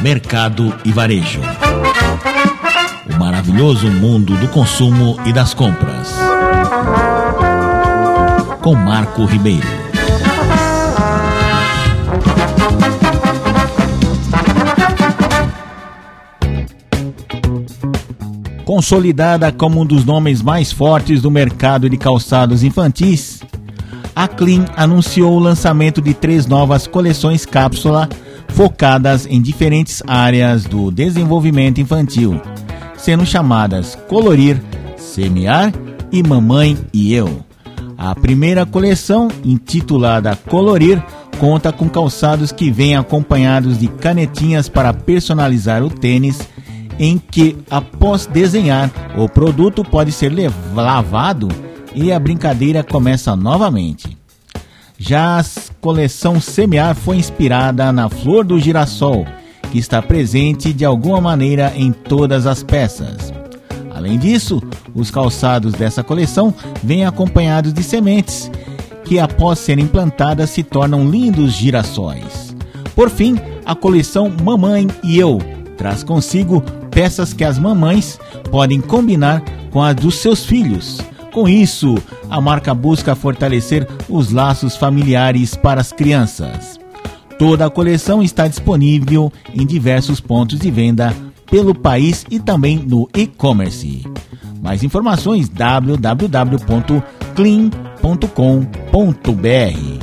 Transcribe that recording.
Mercado e Varejo. O maravilhoso mundo do consumo e das compras. Com Marco Ribeiro. Consolidada como um dos nomes mais fortes do mercado de calçados infantis, a Clean anunciou o lançamento de três novas coleções cápsula focadas em diferentes áreas do desenvolvimento infantil, sendo chamadas Colorir, Semear e Mamãe e Eu. A primeira coleção, intitulada Colorir, conta com calçados que vêm acompanhados de canetinhas para personalizar o tênis, em que, após desenhar, o produto pode ser lavado e a brincadeira começa novamente. Já a coleção Semear foi inspirada na flor do girassol, que está presente de alguma maneira em todas as peças. Além disso, os calçados dessa coleção vêm acompanhados de sementes, que após serem plantadas se tornam lindos girassóis. Por fim, a coleção Mamãe e Eu traz consigo peças que as mamães podem combinar com as dos seus filhos com isso, a marca busca fortalecer os laços familiares para as crianças. Toda a coleção está disponível em diversos pontos de venda pelo país e também no e-commerce. Mais informações www.clean.com.br